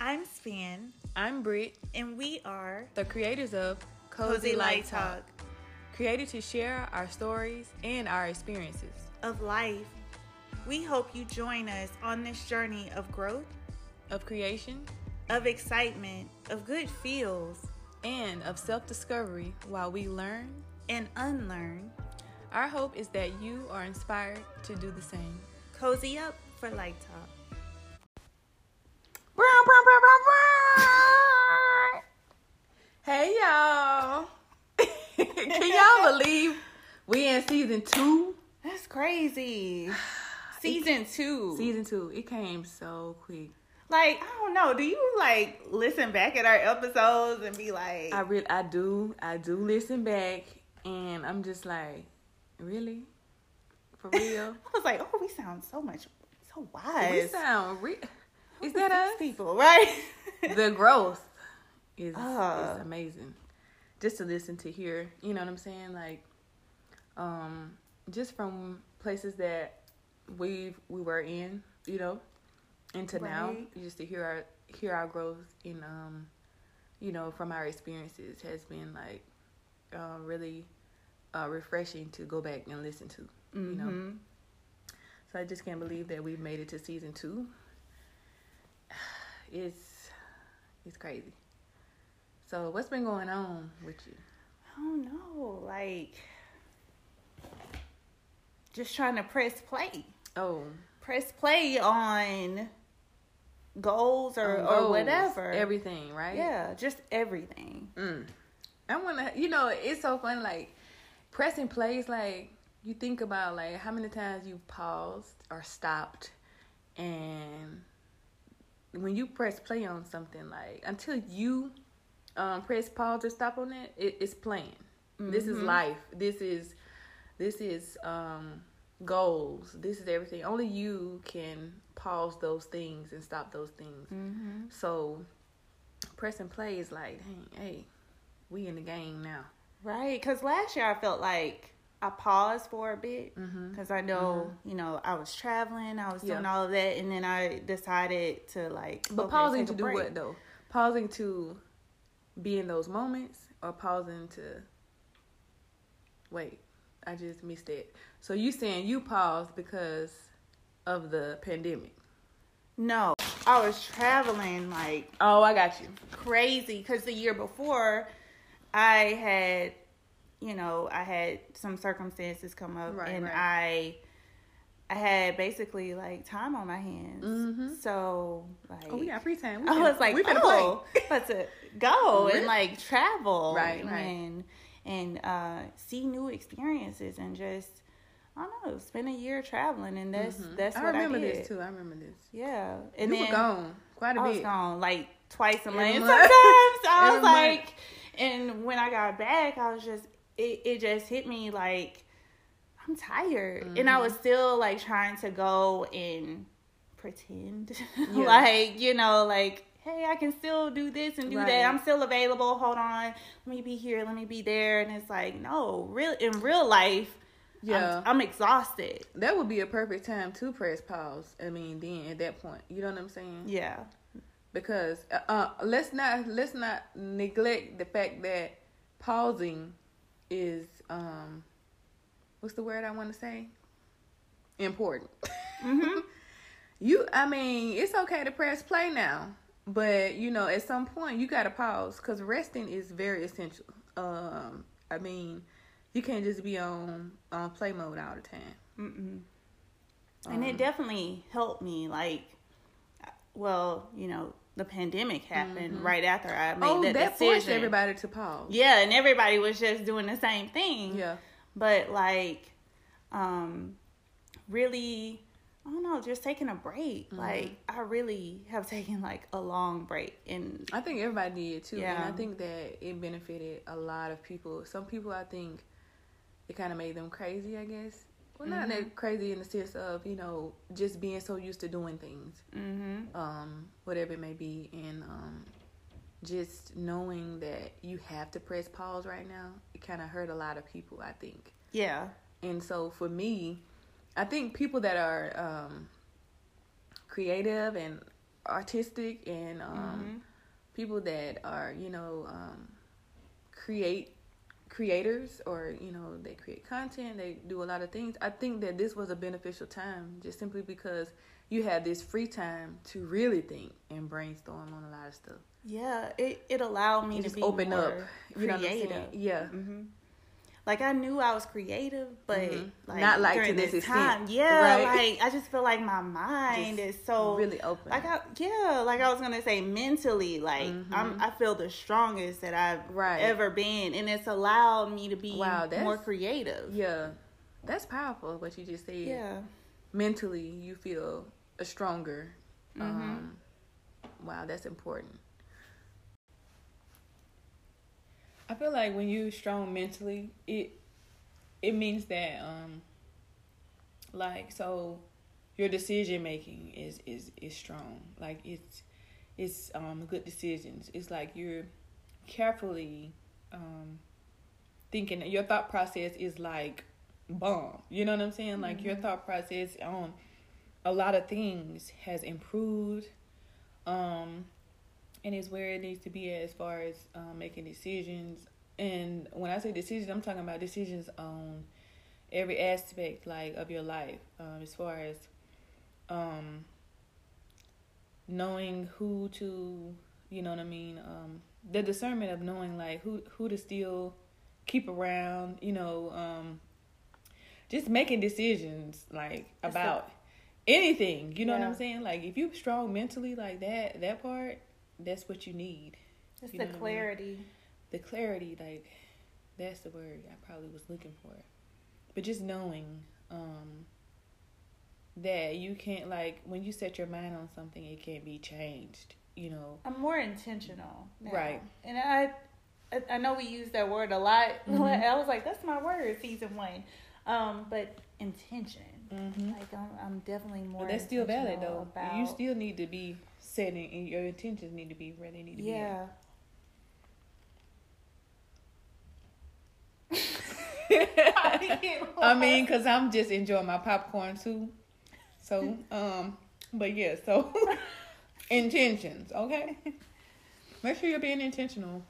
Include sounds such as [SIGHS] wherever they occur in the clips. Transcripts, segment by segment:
I'm Span, I'm Britt, and we are the creators of Cozy Light Talk created to share our stories and our experiences. of life. We hope you join us on this journey of growth, of creation of excitement, of good feels, and of self discovery while we learn. and unlearn. Our hope is that you are inspired to do the same. Cozy up for Light Talk. Hey y'all! [LAUGHS] Can y'all believe we in season two? That's crazy. [SIGHS] Season two. Season two. It came so quick. Like, I don't know. Do you like listen back at our episodes and be like, I really, I do, I do listen back, and I'm just like, really, for [LAUGHS] real. I was like, oh, we sound so much, so wise. we sound real. Is that us? people, right? the growth is Ah. is amazing. Just to listen to hear, you know what I'm saying? Like, um, just from places that we we were in, you know, into now, just to hear our hear our growth in, um, you know, from our experiences has been like, uh, really, uh, refreshing to go back and listen to. You know, Mhm. so I just can't believe that we've made it to season two. [SIGHS] It's it's crazy. So what's been going on with you? I don't know, like just trying to press play, Oh, press play on goals or on or whatever. everything, right? yeah, just everything. Mm. I want to, you know, it's so fun. Like pressing plays, like you think about like how many times you've paused or stopped, and when you press play on something, like until you um, press pause or stop on it, it it's playing. This is Mhm. life. This is this is um, goals. This is everything. Only you can pause those things and stop those things. Mm-hmm. So pressing play is like, dang, hey, we in the game now. Right, because last year I felt like I paused for a bit Mm-hmm. because I know, you know, I was traveling, I was doing Yeah. all of that, and then I decided to like. But okay, pausing to do break. what though? Pausing to be in those moments, or pausing to wait? I just missed it. So you saying you paused because of the pandemic? No, I was traveling like Oh, I got you. crazy because the year before I had, you know, I had some circumstances come up, Right, and right. I. I had basically like time on my hands, Mhm. so like Oh, we got free time. We I was like, we oh, [LAUGHS] to go and like travel, Right, right. and and uh, see new experiences and just I don't know, spend a year traveling, and that's Mhm. that's I what remember I did. this too. I remember this. Yeah, and you then were gone quite a I was bit. gone like twice a month. Sometimes [LAUGHS] I was like, and when I got back, I was just it, it just hit me like I'm tired, and I was Mm-hmm. still like trying to go and pretend, [LAUGHS] Yeah. like you know, like hey, I can still do this and do Right. that. I'm still available. Hold on, let me be here. Let me be there. And it's like no, real in real life. Yeah. I'm, I'm exhausted. That would be a perfect time to press pause. I mean, then at that point, you know what I'm saying? Yeah. Because uh, uh, let's not let's not neglect the fact that pausing is um, what's the word I want to say? Important. Mhm. [LAUGHS] You, I mean, it's okay to press play now, but you know, at some point you gotta pause because resting is very essential. Um, I mean, you can't just be on on play mode all the time. And it Um, definitely helped me like well you know the pandemic happened Mhm. right after i made oh, that, that, forced decision everybody to pause. yeah and everybody was just doing the same thing Yeah. But like um really i don't know just taking a break Mhm. like i really have taken like a long break and I think everybody did too, and Yeah. I think that it benefited a lot of people. Some people, I think, it kind of made them crazy. I guess. Well, not Mhm. that crazy in the sense of you know just being so used to doing things, mm-hmm. um, whatever it may be, and um, just knowing that you have to press pause right now. It kind of hurt a lot of people. I think. yeah And so for me, I think people that are um, creative and artistic and um, Mm-hmm. people that are you know um, create creators or you know they create content they do a lot of things i think that this was a beneficial time just simply because you had this free time to really think and brainstorm on a lot of stuff Yeah, it, it allowed me You to just be open up you know i'm creative. saying yeah hmm Like I knew I was creative, but Mhm. like Not like to this this extent, time, yeah, right? like I just feel like my mind Just is so really open like I yeah, like I was gonna say mentally, like I'm Mhm. I feel the strongest that I've Right. ever been, and it's allowed me to be Wow, more creative. yeah that's powerful what you just said Yeah. mentally you feel a stronger Mhm. um wow that's important i feel like when you're strong mentally it it means that um like so your decision making is is is strong. Like it's it's um good decisions. It's like you're carefully um thinking. Your thought process is like bomb. You know what i'm saying? Like your thought process on a lot of things has improved. Um and it's where it needs to be as far as um, making decisions. And when i say decisions i'm talking about decisions on every aspect like of your life um, as far as um knowing who to you know what i mean um the discernment of knowing like who who to still keep around you know um just making decisions like about anything you know what i'm saying? Like if you're strong mentally like that that part that's what you need Just You the what I mean? clarity. the clarity like that's the word i probably was looking for but just knowing um that you can't like when you set your mind on something it can't be changed you know I'm more intentional. now. Right. And I, I, know we use that word a lot. [LAUGHS] Mhm. I was like, that's my word, season one. Um, but intention. mm-hmm. Like I'm, I'm definitely more. but that's still valid though About, you still need to be setting and your intentions need to be where they need to Yeah. be at. [LAUGHS] i mean because i'm just enjoying my popcorn too so [LAUGHS] um but yeah so [LAUGHS] intentions okay make sure you're being intentional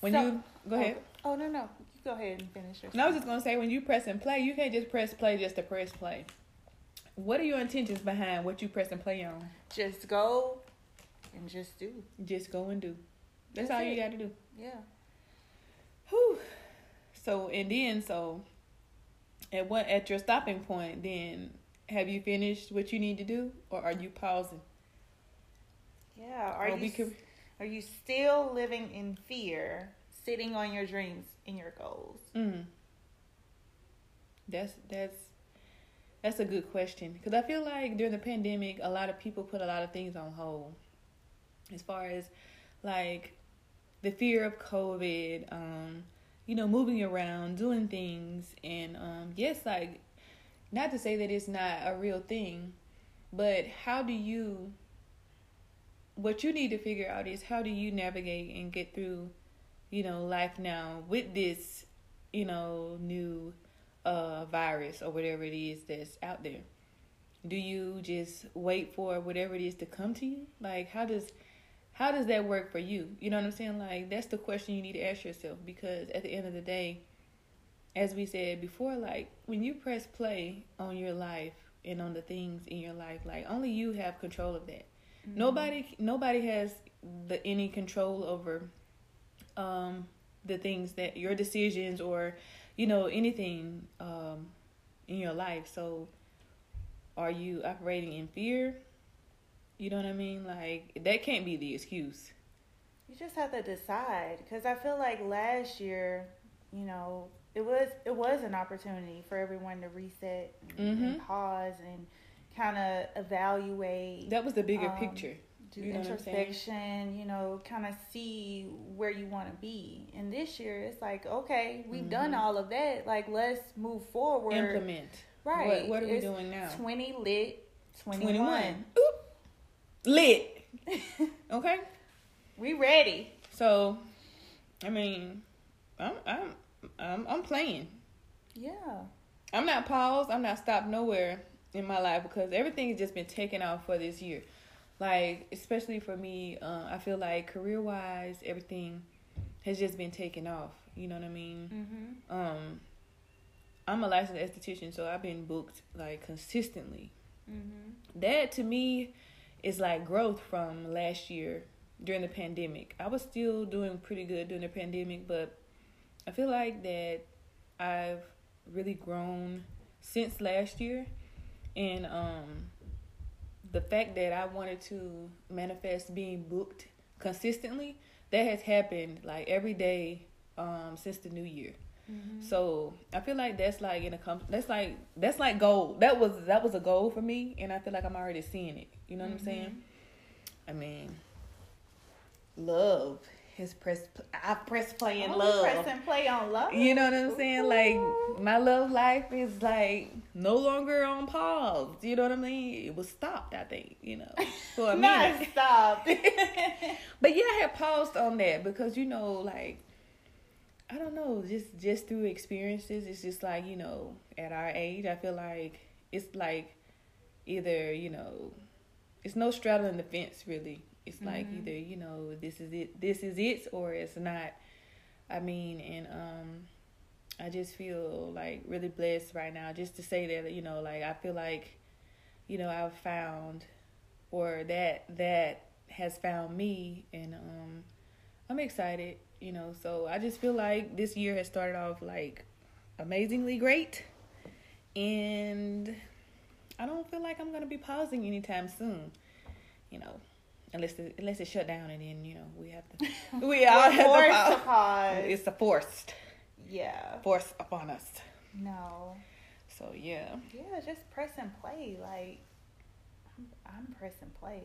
when So- you go ahead Oh no no, you go ahead and finish your. And I was just gonna say, when you press and play, you can't just press play just to press play. What are your intentions behind what you press and play on? Just go, and just do. Just go and do. That's, That's all it. you got to do. Yeah. Whew. So and then so, at what at your stopping point, then have you finished what you need to do, or are you pausing? Yeah. Are Or you are you still living in fear, sitting on your dreams and your goals? Mm. That's that's that's a good question because I feel like during the pandemic, a lot of people put a lot of things on hold, as far as like the fear of COVID, um, you know, moving around, doing things, and um, yes, like not to say that it's not a real thing, but how do you? What you need to figure out is how do you navigate and get through, you know, life now with this, you know, new uh virus or whatever it is that's out there. Do you just wait for whatever it is to come to you? Like how does how does that work for you? You know what I'm saying? Like that's the question you need to ask yourself because at the end of the day, as we said before, like when you press play on your life and on the things in your life, like only you have control of that. Nobody nobody has the any control over um the things that your decisions or you know anything um in your life. So are you operating in fear? You know what I mean? Like that can't be the excuse. You just have to decide because I feel like last year, you know, it was it was an opportunity for everyone to reset and, and Mhm. pause and kind of evaluate, That was the bigger Um, picture. Do you know what I'm saying? introspection, you know, kind of see where you want to be. And this year, it's like, okay, we've done Mhm. all of that. Like, let's move forward. Implement. Right. What, what are we It's doing now? Twenty lit, twenty 21. Oop. Lit. [LAUGHS] Okay? we ready. So, I mean, I'm I'm I'm I'm playing. Yeah. I'm not paused. I'm not stopped nowhere in my life because everything has just been taken off for this year. Like especially for me, uh, I feel like career wise, everything has just been taken off. You know what I mean? Mm-hmm. Um, I'm a licensed esthetician, so I've been booked like consistently. Mm-hmm. That to me is like growth from last year during the pandemic. I was still doing pretty good during the pandemic, but I feel like that I've really grown since last year, and um, the fact that I wanted to manifest being booked consistently that has happened like every day um, since the new year. Mm-hmm. So I feel like that's like in a com- that's like that's like goal. That was that was a goal for me, and I feel like I'm already seeing it. You know what I'm saying? I mean, love has pressed. I press play in Oh, love. Press and play on love. You know what I'm saying? Like my love life is like no longer on pause. You know what I mean? It was stopped. I think you know [LAUGHS] for a Not minute. stopped. [LAUGHS] But yeah, I had paused on that because you know, like I don't know, just just through experiences, it's just like you know, at our age, I feel like it's like either you know, it's no straddling the fence really. It's like Mhm. either you know, this is it, this is it, or it's not. I mean, and um, I just feel like really blessed right now, just to say that you know, like I feel like, you know, I've found, or that that has found me, and um, I'm excited, you know. So I just feel like this year has started off like amazingly great, and I don't feel like I'm gonna be pausing anytime soon, you know. Unless the, unless it's shut down and then you know we have to [LAUGHS] we all have to pause. It's a forced yeah. force upon us. No. So yeah, Yeah, just press and play. Like I'm, I'm press and play.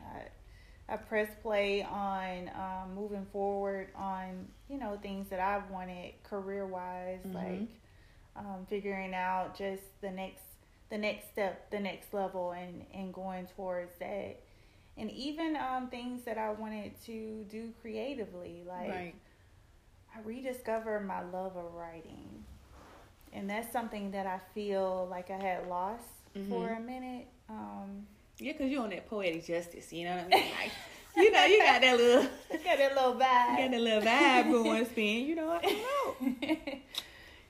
I, I press play on um, moving forward on you know things that I've wanted career wise, Mhm. like um, figuring out just the next the next step, the next level, and and going towards that. And even um, things that I wanted to do creatively, like right. I rediscovered my love of writing. And that's something that I feel like I had lost for Mhm. a minute. Um, Yeah, cause you're on that poetic justice. You know what I mean? [LAUGHS] Like, you know, you got that little, [LAUGHS] got that little vibe, [LAUGHS] got that little vibe going, spin. You know, I don't know.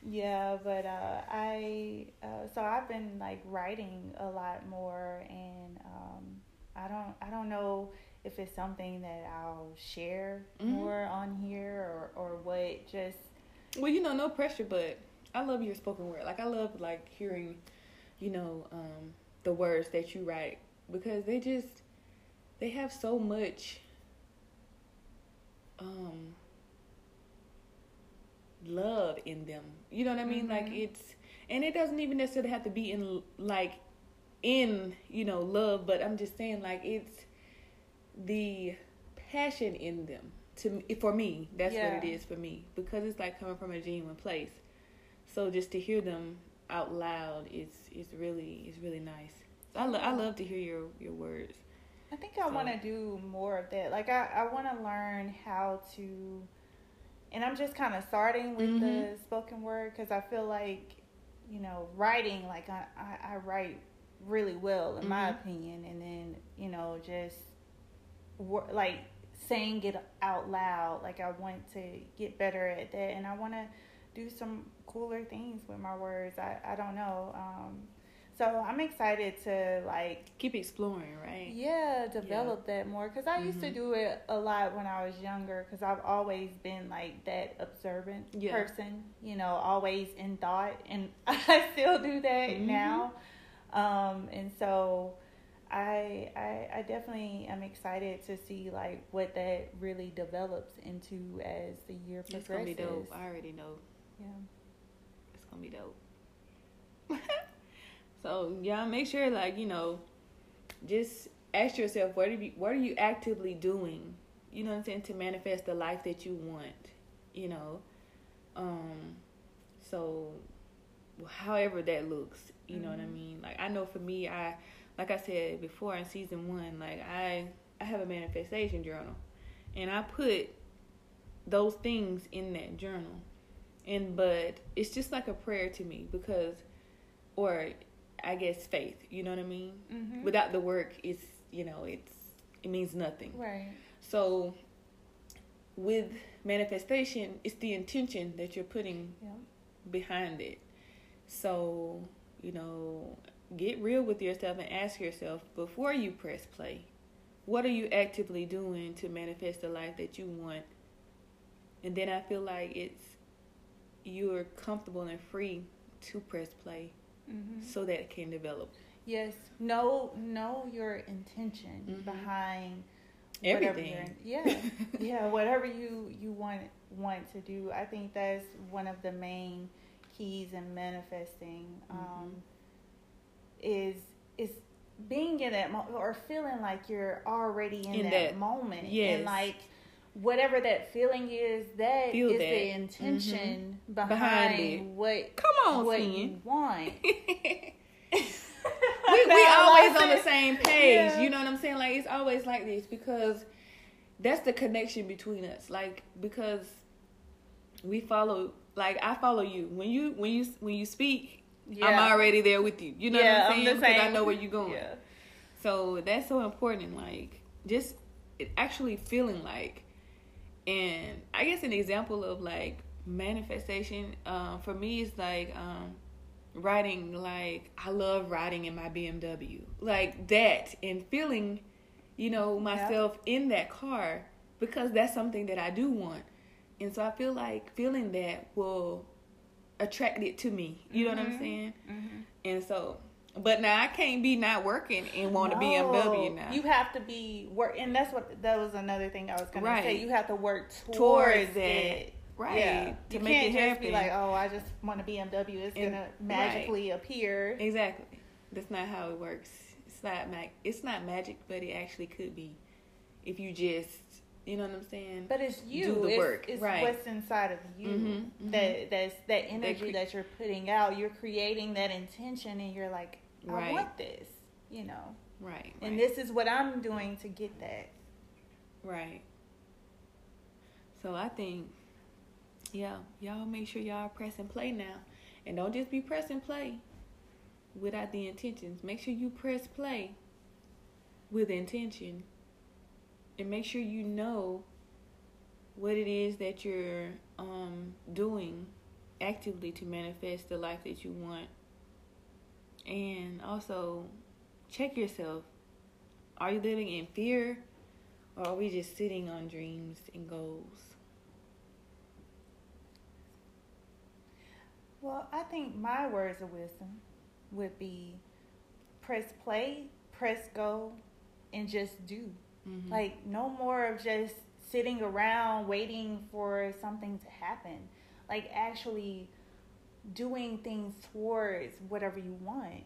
yeah, but uh, I uh, so I've been like writing a lot more, and um, I don't I don't know if it's something that I'll share Mhm. more on here or or what. Just Well, you know, no pressure, but I love your spoken word. Like I love like hearing, you know, um, the words that you write because they just they have so much um love in them. You know what I mean? Like Mhm. it's and it doesn't even necessarily have to be in like in, you know, love, but I'm just saying like it's the passion in them to me, for me that's Yeah. what it is for me because it's like coming from a genuine place so just to hear them out loud is is really is really nice i, lo- I love to hear your your words I think I So- want to do more of that. Like I, I want to learn how to, and I'm just kind of starting with the Mhm. spoken word because I feel like, you know, writing like I, I, I write really well in my Mhm. opinion, and then you know just like saying it out loud. Like I want to get better at that, and I want to do some cooler things with my words. I, I don't know. Um, so I'm excited to like keep exploring right yeah develop that more because i used to Mhm. do it a lot when i was younger because i've always been like that observant Yeah. person you know always in thought and [LAUGHS] i still do that Mhm. now um and so I, I i definitely am excited to see like what that really develops into as the year it's gonna progresses be dope. i already know. Yeah. It's gonna be dope. [LAUGHS] So yeah make sure like you know just ask yourself what are you what are you actively doing you know what i'm saying to manifest the life that you want you know? Um so however that looks you know what i mean like i know for me i like i said before in season one like i i have a manifestation journal and i put those things in that journal and but it's just like a prayer to me because or i guess faith you know what i mean mm-hmm. without the work it's you know, it's it means nothing. Right. So with manifestation, it's the intention that you're putting Yeah. behind it. So, you know, get real with yourself and ask yourself before you press play, what are you actively doing to manifest the life that you want? And then I feel like it's you're comfortable and free to press play hmm so that it can develop. Yes. Know know your intention Mhm. behind Everything. Yeah. [LAUGHS] yeah. Whatever you you want want to do. I think that's one of the main keys in manifesting. Um, is is being in that moment or feeling like you're already in, In that, that- moment. yes. And like whatever that feeling is, that is Feel the that. Mm-hmm. intention Behind behind, it. what Come on, what you want. [LAUGHS] we, [LAUGHS] we always on the same page. Yeah. You know what I'm saying? Like it's always like this because that's the connection between us. Like because we follow. Like I follow you when you when you when you speak. I'm already there with you. You know Yeah, what I'm saying? Because I know where you're going. Yeah. So that's so important. Like just it actually feeling like, and I guess an example of like manifestation um, for me is like um, riding. Like I love riding in my BMW, like that, and feeling, you know, myself in that car because that's something that I do want, and so I feel like feeling that will attract it to me. You know what I'm Mhm. saying? Mhm. And so, but now I can't be not working and want a BMW No, now. You have to be work, and that's what that was another thing I was gonna Right. say. You have to work towards, Towards that. it. right. Yeah. To you make can't it just happen. be like, oh, I just want a BMW. It's And- gonna magically appear. Exactly. That's not how it works. It's not mag- it's not magic, but it actually could be if you just, you know what I'm saying? But it's you. Do the it's, work, It's right. what's inside of you. Mhm, mhm. That that's that energy cre- that you're putting out. You're creating that intention, and you're like, I Right. want this. You know, right. and right, this is what I'm doing to get that. right. So I think, yeah, y'all make sure y'all press and play now, and don't just be press and play without the intentions. Make sure you press play with intention, and make sure you know what it is that you're um, doing actively to manifest the life that you want. And also, check yourself. Are you living in fear, or are we just sitting on dreams and goals? Well, I think my words of wisdom would be press play, press go, and just do. Mhm. Like, no more of just sitting around waiting for something to happen. Like, actually doing things towards whatever you want.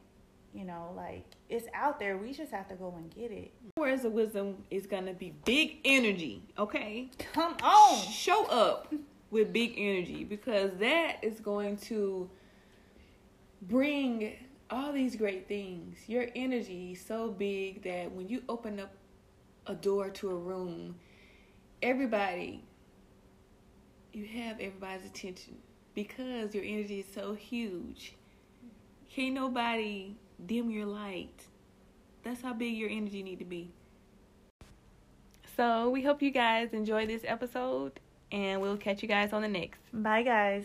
You know, like, it's out there. We just have to go and get it. Words of wisdom is gonna be big energy, okay? Come on. Show up with big energy because that is going to bring all these great things. Your energy is so big that when you open up a door to a room, everybody, you have everybody's attention because your energy is so huge. Can't nobody dim your light. That's how big your energy need to be. So we hope you guys enjoyed this episode and we'll catch you guys on the next. Bye, guys.